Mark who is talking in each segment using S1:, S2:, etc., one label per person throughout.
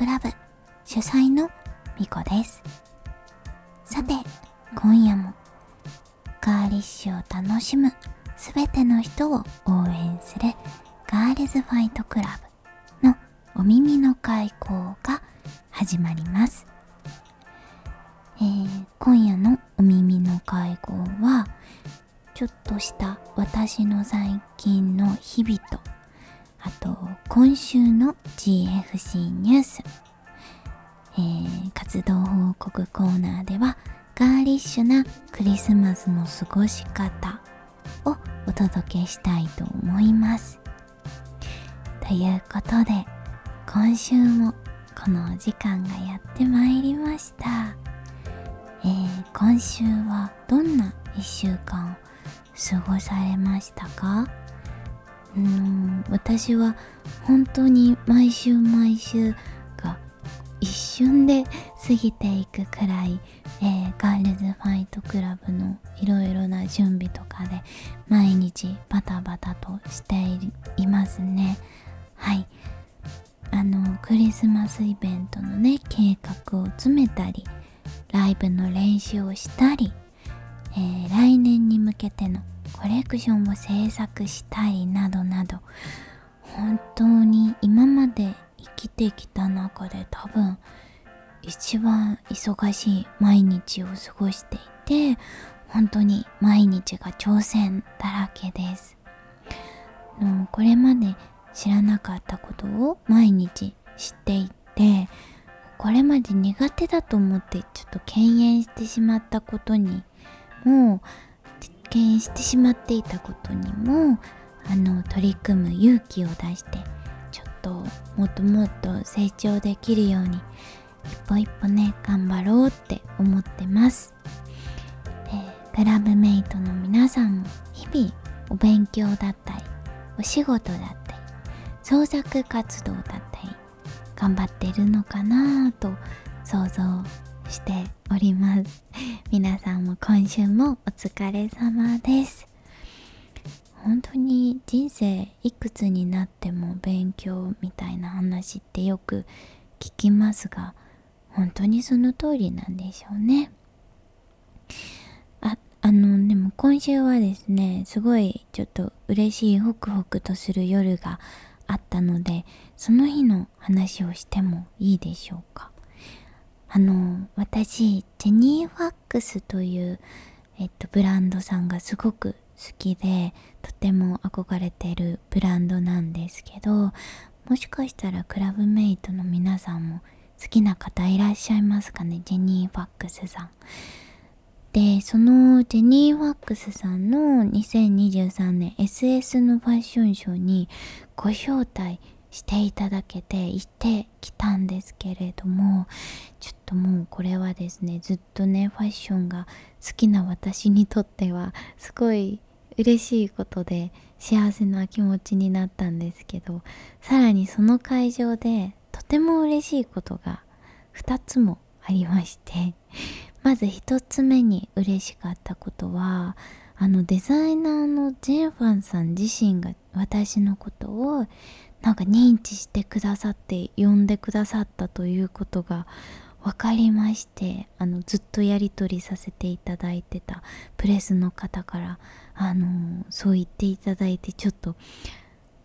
S1: クラブ主催のみこです。さて今夜もガーリッシュを楽しむすべての人を応援するガールズファイトクラブのお耳の開講が始まります。えー、今夜のお耳の会合はちょっとした私の最近の日々とあと今週の GFC ニュース、えー、活動報告コーナーではガーリッシュなクリスマスの過ごし方をお届けしたいと思います。ということで今週もこのお時間がやってまいりました。えー、今週はどんな1週間を過ごされましたか？うん。私は本当に毎週毎週が一瞬で過ぎていくくらい、えー、ガールズファイトクラブのいろいろな準備とかで毎日バタバタとしていますね。はい。あのクリスマスイベントのね計画を詰めたりライブの練習をしたり、えー、来年に向けてのコレクションを制作したりなどなど本当に今まで生きてきた中で多分一番忙しい毎日を過ごしていて本当に毎日が挑戦だらけです。これまで知らなかったことを毎日知っていてこれまで苦手だと思ってちょっと敬遠してしまったことにも敬遠してしまっていたことにもあの取り組む勇気を出してちょっともっともっと成長できるように一歩一歩ね頑張ろうって思ってます、えー、クラブメイトの皆さんも日々お勉強だったりお仕事だったり創作活動だったり頑張ってるのかなと想像しております。皆さんも今週もお疲れ様です。本当に人生いくつになっても勉強みたいな話ってよく聞きますが本当にその通りなんでしょうね。ああのでも今週はですねすごいちょっと嬉しいホクホクとする夜があったのでその日の話をしてもいいでしょうか？あの私ジェニーファックスというえっとブランドさんがすごく好きでとても憧れてるブランドなんですけどもしかしたらクラブメイトの皆さんも好きな方いらっしゃいますかね？ジェニー・ファックスさん。でそのジェニー・ファックスさんの2023年 SS のファッションショーにご招待していただけて行ってきたんですけれどもちょっともうこれはですねずっとねファッションが好きな私にとってはすごい嬉しいことで幸せな気持ちになったんですけどさらにその会場でとても嬉しいことが2つもありましてまず1つ目に嬉しかったことはあのデザイナーのジェンファンさん自身が私のことをなんか認知してくださって呼んでくださったということが分かりましてあのずっとやり取りさせていただいてたプレスの方からあのそう言っていただいてちょっと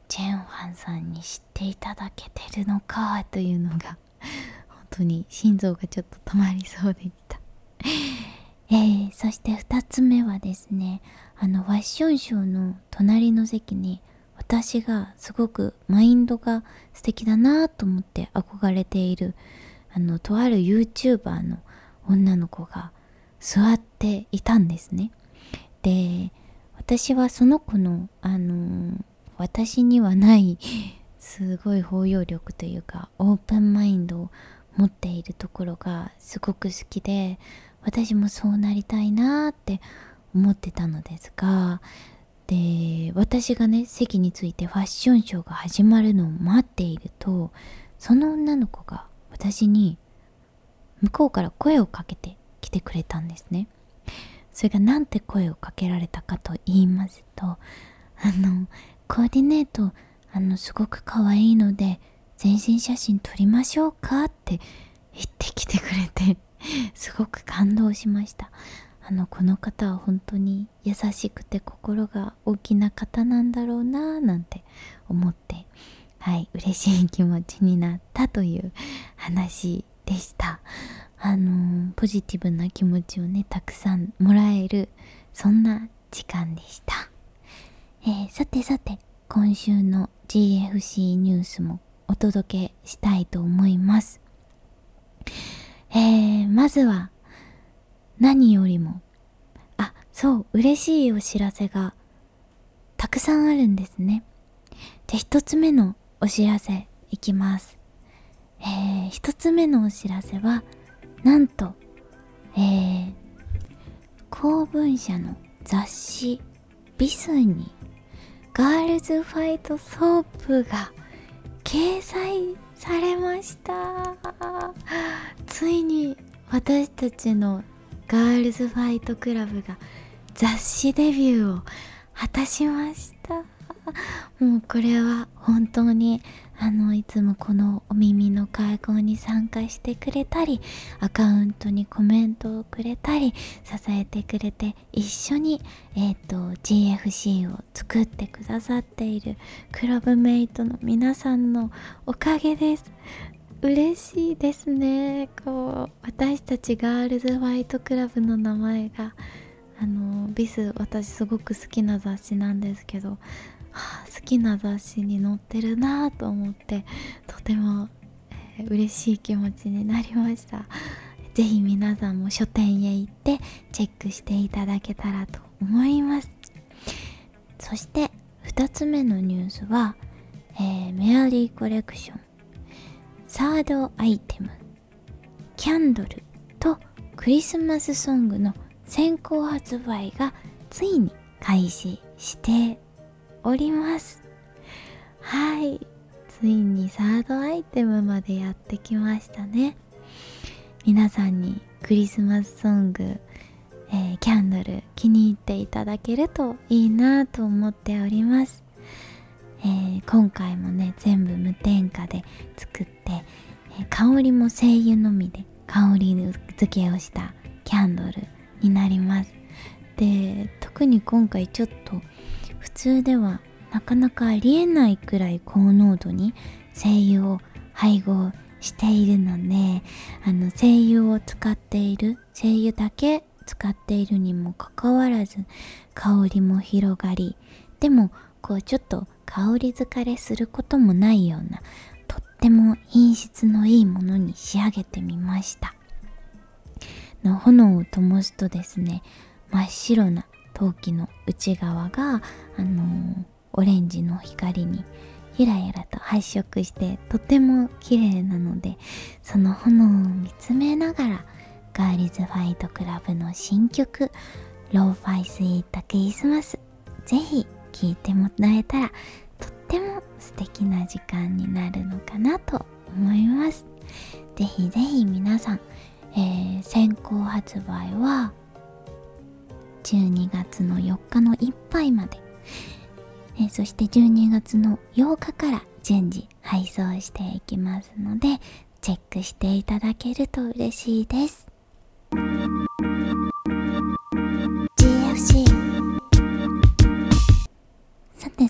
S1: ジェンファンさんに知っていただけてるのかというのが本当に心臓がちょっと止まりそうでした。えー、そして2つ目はですねあのファッションショーの隣の席に私がすごくマインドが素敵だなと思って憧れているあのとある YouTuber の女の子が座っていたんですね。で私はその子のあの私にはないすごい包容力というかオープンマインドを持っているところがすごく好きで私もそうなりたいなって思ってたのですがで私がね席についてファッションショーが始まるのを待っているとその女の子が私に向こうから声をかけてきてくれたんですね。それが何て声をかけられたかと言いますとあのコーディネートあのすごく可愛いので全身写真撮りましょうかって言ってきてくれてすごく感動しました。あのこの方は本当に優しくて心が大きな方なんだろうななんて思ってはい嬉しい気持ちになったという話でした。あのポジティブな気持ちをねたくさんもらえるそんな時間でした、えー、さてさて今週の GFC ニュースもお届けしたいと思います。えー、まずは何よりも。あそう嬉しいお知らせがたくさんあるんですね。じゃ一つ目のお知らせいきます。えー、一つ目のお知らせはなんとえー、光文社の雑誌 bis にガールズファイトソープが掲載されました。ついに私たちのガールズファイトクラブが雑誌デビューを果たしました。もうこれは本当にあのいつもこのお耳の会合に参加してくれたりアカウントにコメントをくれたり支えてくれて一緒に、えーと、GFC を作ってくださっているクラブメイトの皆さんのおかげです。嬉しいですね。こう私たちガールズファイトクラブの名前があのビス私すごく好きな雑誌なんですけどはあ、好きな雑誌に載ってるなと思ってとても、えー、嬉しい気持ちになりました。是非皆さんも書店へ行ってチェックしていただけたらと思います。そして2つ目のニュースは、えー、メアリーコレクション。サードアイテム。キャンドルとクリスマスソングの先行発売がついに開始しております。はいついにサードアイテムまでやってきましたね。皆さんにクリスマスソング、えー、キャンドル気に入っていただけるといいなと思っております、えー、今回もね全部無添加で作って、えー、香りも精油のみで香り付けをしたキャンドルになります。で特に今回ちょっと普通ではなかなかありえないくらい高濃度に精油を配合しているのであの精油を使っている精油だけ使っているにもかかわらず香りも広がりでもこうちょっと香り疲れすることもないようなとっても品質のいいものに仕上げてみました。の炎を灯すとですね真っ白な陶器の内側が、あのー、オレンジの光にゆらゆらと発色してとても綺麗なのでその炎を見つめながらガーリズファイトクラブの新曲「ローファイスイートクリスマス」ぜひ聴いてもらえたらとっても素敵な時間になるのかなと思います。ぜひぜひ皆さん、えー、先行発売は12月の4日のいっぱいまで、えそして12月の8日から順次配送していきますのでチェックしていただけると嬉しいです。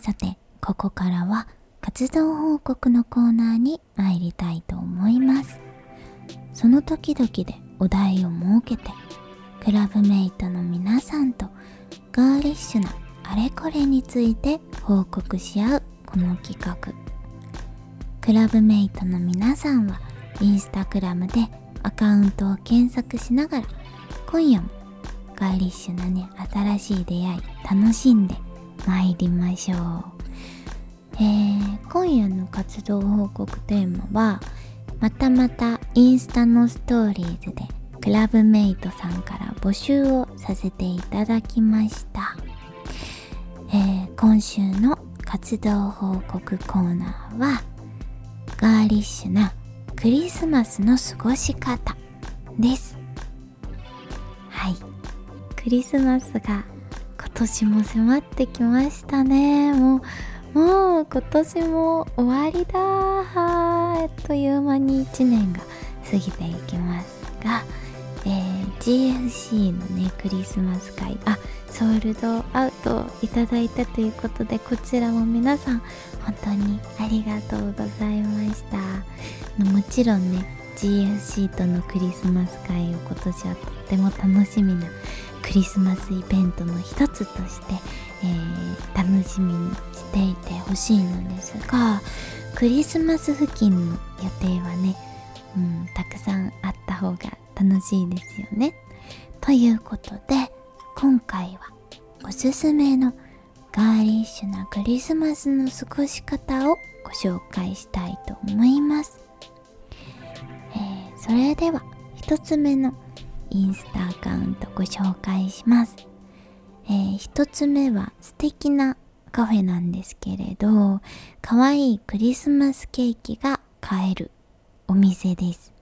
S1: さてここからは活動報告のコーナーに参りたいと思います。その時々でお題を設けてクラブメイトの皆さんとガーリッシュなあれこれについて報告し合うこの企画。クラブメイトの皆さんはインスタグラムでアカウントを検索しながら今夜もガーリッシュなね新しい出会い楽しんで参りましょう。えー、今夜の活動報告テーマはまたまたインスタのストーリーズでクラブメイトさんから募集をさせていただきました、えー、今週の活動報告コーナーはガーリッシュなクリスマスの過ごし方です。はい。クリスマスが年も迫ってきましたね。もうもう今年も終わりだあっという間に1年が過ぎていきますが、えー、GFC のねクリスマス会あソールドアウトいただいたということでこちらも皆さん本当にありがとうございました。もちろんね GFC とのクリスマス会を今年はとっても楽しみなクリスマスイベントの一つとして、えー、楽しみにしていてほしいのですがクリスマス付近の予定はね、うん、たくさんあった方が楽しいですよね。ということで今回はおすすめのガーリッシュなクリスマスの過ごし方をご紹介したいと思います。えー、それでは1つ目のインスタアカウントご紹介します。えー、1つ目は素敵なカフェなんですけれど、可愛いクリスマスケーキが買えるお店です。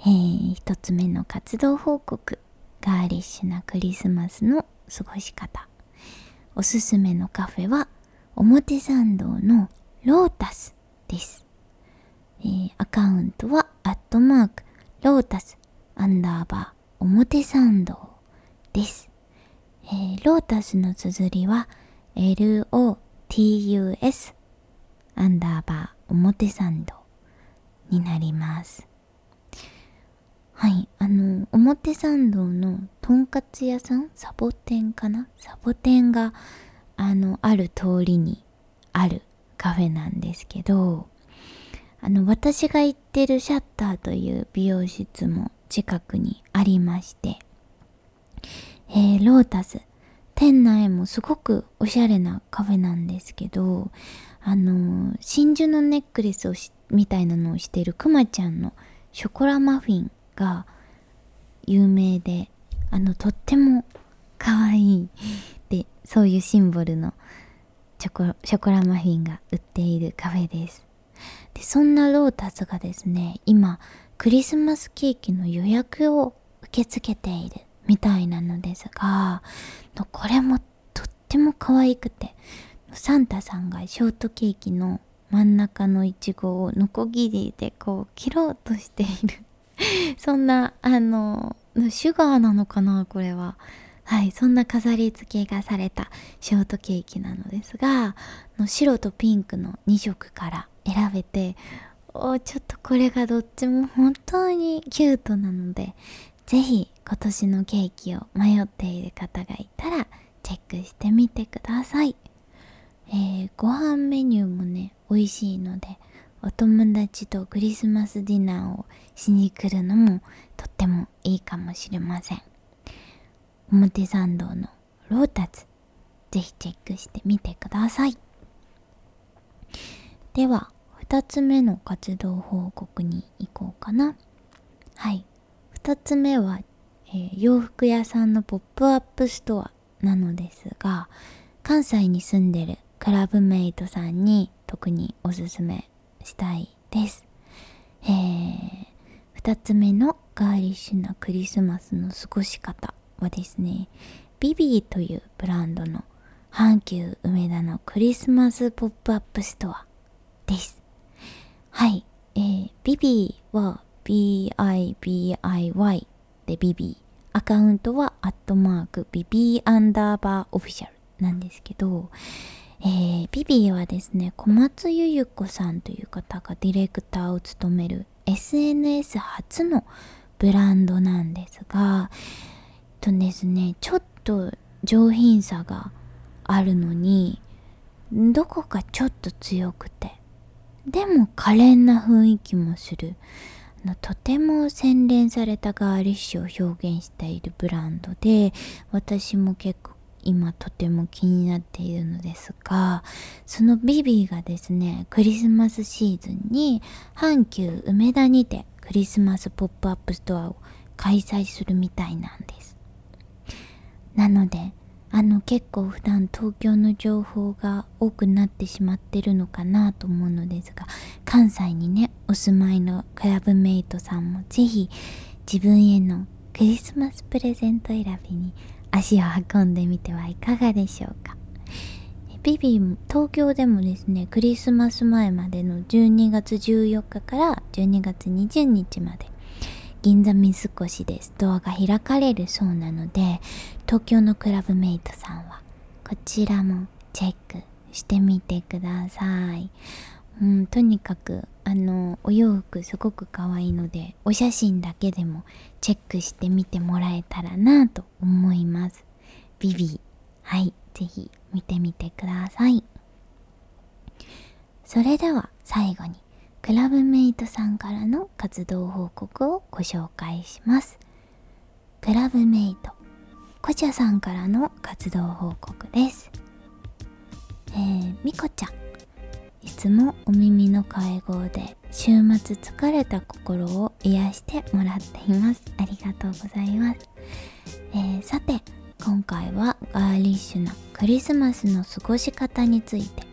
S1: えー、1つ目の活動報告、ガーリッシュなクリスマスの過ごし方。おすすめのカフェは表参道のロータスです。えー、アカウントはアットマークロータスアンダーバー表参道です。えー、ロータスの綴りは LOTUS アンダーバー表参道になります。はい、あの、表参道のとんかつ屋さんサボテンかな？サボテンが、あの、ある通りにあるカフェなんですけど、あの、私が行ってるシャッターという美容室も近くにありまして、えー、ロータス、店内もすごくおしゃれなカフェなんですけど、あのー、真珠のネックレスをみたいなのをしているくまちゃんのショコラマフィンが有名で、あの、とっても可愛いで、そういうシンボルのチョコショコラマフィンが売っているカフェです。で、そんなロータスがですね、今、クリスマスケーキの予約を受け付けているみたいなのですが、これもとっても可愛くて、サンタさんがショートケーキの真ん中のイチゴをノコギリでこう切ろうとしている。そんなあのシュガーなのかなこれは。はいそんな飾り付けがされたショートケーキなのですが白とピンクの2色から選べておちょっとこれがどっちも本当にキュートなのでぜひ今年のケーキを迷っている方がいたらチェックしてみてください、えー、ご飯メニューもね美味しいのでお友達とクリスマスディナーをしに来るのもとってもいいかもしれません。表参道のロータツぜひチェックしてみてください。では2つ目の活動報告に行こうかなはい2つ目は、えー、洋服屋さんのポップアップストアなのですが関西に住んでるクラブメイトさんに特におすすめしたいです。えー、2つ目のガーリッシュなクリスマスの過ごし方はですね、ビビーというブランドの阪急梅田のクリスマスポップアップストアです。はい、えー、ビビーは BIBIY でビビー。アカウントはアットマークビビーアンダーバーオフィシャルなんですけど、えー、ビビーはですね、小松ゆゆ子さんという方がディレクターを務める SNS 初のブランドなんですが、とですね、ちょっと上品さがあるのに、どこかちょっと強くて、でも可憐な雰囲気もする。あの、とても洗練されたガーリッシュを表現しているブランドで、私も結構今とても気になっているのですがそのビビーがですねクリスマスシーズンに阪急梅田にてクリスマスポップアップストアを開催するみたいなんです。なのであの結構普段東京の情報が多くなってしまってるのかなと思うのですが関西にねお住まいのクラブメイトさんもぜひ自分へのクリスマスプレゼント選びに足を運んでみてはいかがでしょうか。ビビ東京でもですねクリスマス前までの12月14日から12月20日まで銀座水越でストアが開かれるそうなので東京のクラブメイトさんはこちらもチェックしてみてください。うん、とにかくあのお洋服すごく可愛いのでお写真だけでもチェックしてみてもらえたらなと思います。ビビはいぜひ見てみてください。それでは最後にクラブメイトさんからの活動報告をご紹介します。クラブメイトこちゃさんからの活動報告です。えー、みこちゃん。いつもお耳の会合で週末疲れた心を癒してもらっています。ありがとうございます、えー、さて今回はガーリッシュなクリスマスの過ごし方について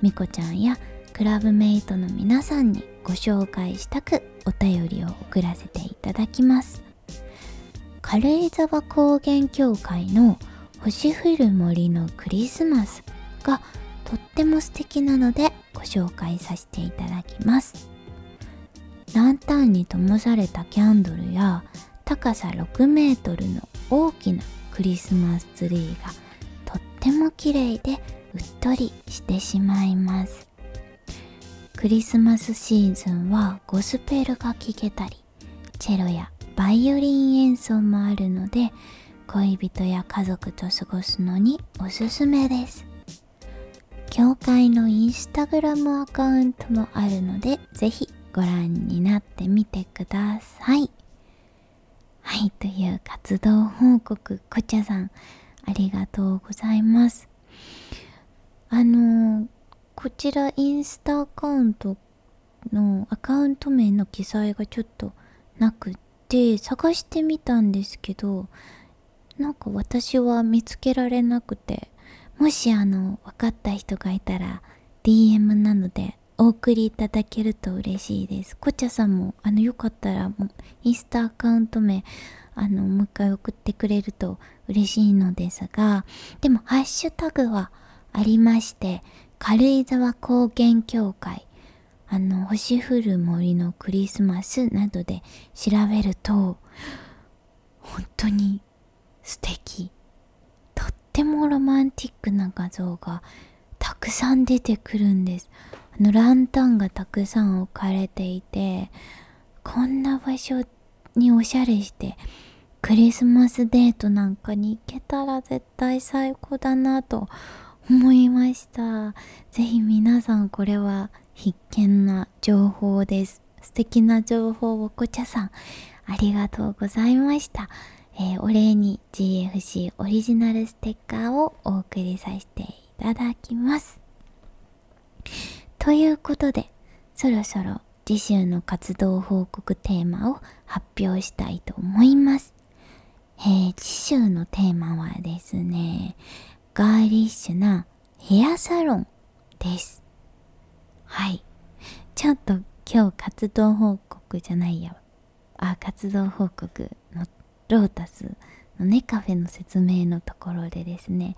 S1: みこちゃんやクラブメイトの皆さんにご紹介したくお便りを送らせていただきます。軽井沢高原協会の星降る森のクリスマスがとっても素敵なのでご紹介させていただきます。ランタンに灯されたキャンドルや高さ6メートルの大きなクリスマスツリーがとっても綺麗でうっとりしてしまいます。クリスマスシーズンはゴスペルが聴けたりチェロやバイオリン演奏もあるので恋人や家族と過ごすのにおすすめです教会のインスタグラムアカウントもあるので、ぜひご覧になってみてください。はい、という活動報告、こちゃさん、ありがとうございます。あのこちらインスタアカウントのアカウント名の記載がちょっとなくって探してみたんですけどなんか私は見つけられなくてもしあの分かった人がいたら DM なのでお送りいただけると嬉しいです。こちゃさんもあのよかったらもうインスタアカウント名あのもう一回送ってくれると嬉しいのですがでもハッシュタグはありまして軽井沢高原協会あの星降る森のクリスマスなどで調べると本当に素敵とってもロマンティックな画像がたくさん出てくるんです。あのランタンがたくさん置かれていて、こんな場所におしゃれして、クリスマスデートなんかに行けたら絶対最高だなと思いました。ぜひ皆さんこれは必見な情報です。素敵な情報をこちゃさんありがとうございました。えー、お礼に GFC オリジナルステッカーをお送りさせていただきます。ということで、そろそろ次週の活動報告テーマを発表したいと思います。えー、次週のテーマはですね、ガーリッシュなヘアサロンです。はい。ちょっと今日活動報告じゃないや。あ、活動報告のロータスのねカフェの説明のところでですね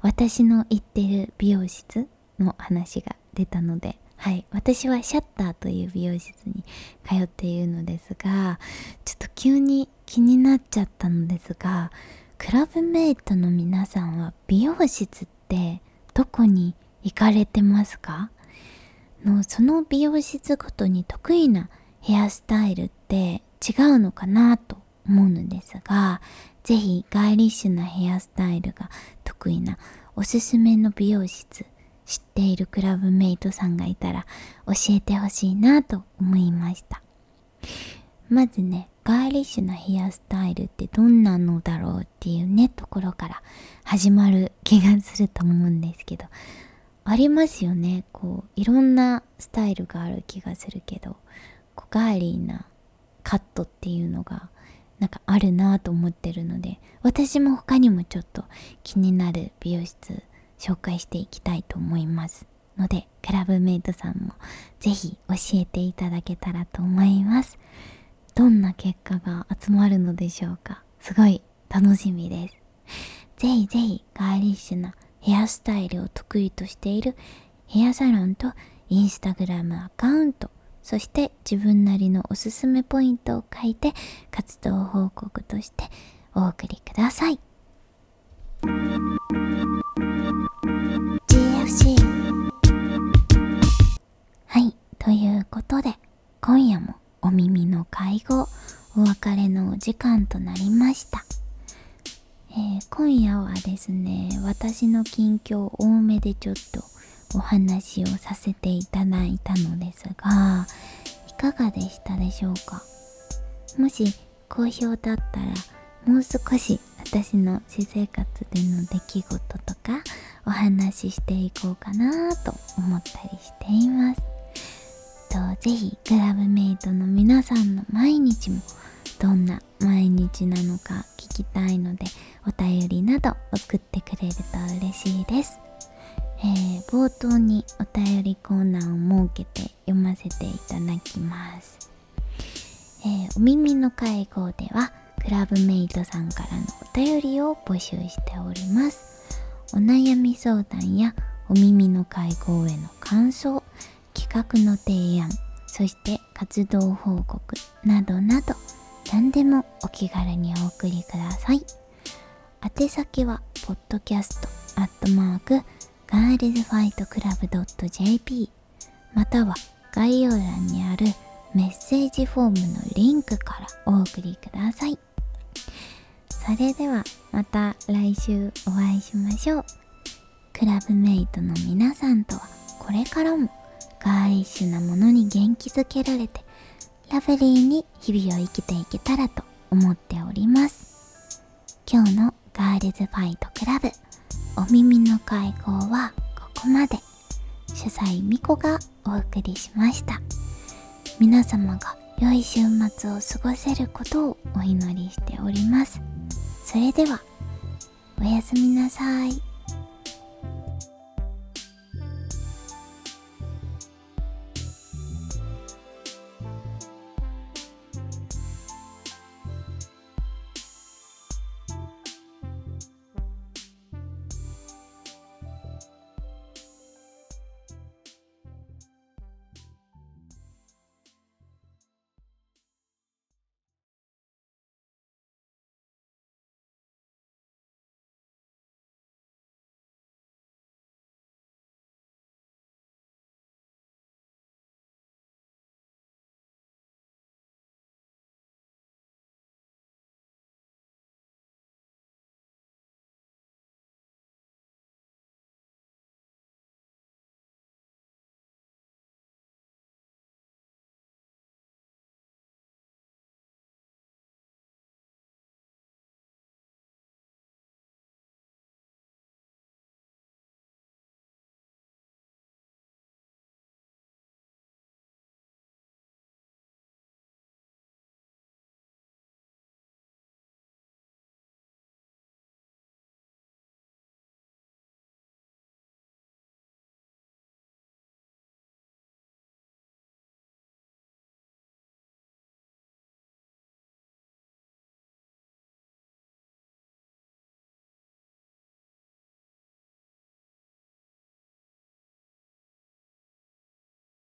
S1: 私の行ってる美容室の話が出たのではい私はシャッターという美容室に通っているのですがちょっと急に気になっちゃったのですがクラブメイトの皆さんは美容室ってどこに行かれてますか？のその美容室ごとに得意なヘアスタイルって違うのかなと思うのですが、ぜひガーリッシュなヘアスタイルが得意なおすすめの美容室、知っているクラブメイトさんがいたら教えてほしいなと思いました。まずね、ガーリッシュなヘアスタイルってどんなのだろうっていうね、ところから始まる気がすると思うんですけど、ありますよね。こう、いろんなスタイルがある気がするけど、こうガーリーなカットっていうのがなんかあるなと思ってるので私も他にもちょっと気になる美容室紹介していきたいと思いますのでクラブメイトさんもぜひ教えていただけたらと思います。どんな結果が集まるのでしょうか。すごい楽しみです。ぜひぜひガーリッシュなヘアスタイルを得意としているヘアサロンとインスタグラムアカウントそして自分なりのおすすめポイントを書いて活動報告としてお送りください。GFC はいということで今夜もお耳の会合お別れのお時間となりました、えー、今夜はですね私の近況多めでちょっとお話をさせていただいたのですがいかがでしたでしょうか？もし好評だったらもう少し私の私生活での出来事とかお話ししていこうかなと思ったりしています。とぜひクラブメイトの皆さんの毎日もどんな毎日なのか聞きたいのでお便りなど送ってくれると嬉しいです。えー、冒頭にお便りコーナーを設けて読ませていただきます、えー、お耳の会合ではクラブメイトさんからのお便りを募集しております。お悩み相談やお耳の会合への感想企画の提案そして活動報告などなど何でもお気軽にお送りください宛先はポッドキャストアットマークガールズファイトクラブ .jp または概要欄にあるメッセージフォームのリンクからお送りください。それではまた来週お会いしましょう。クラブメイトの皆さんとはこれからもガーリッシュなものに元気づけられてラブリーに日々を生きていけたらと思っております。今日のガールズファイトクラブお耳の会合はここまで主催みこがお送りしました皆様が良い週末を過ごせることをお祈りしておりますそれではおやすみなさい。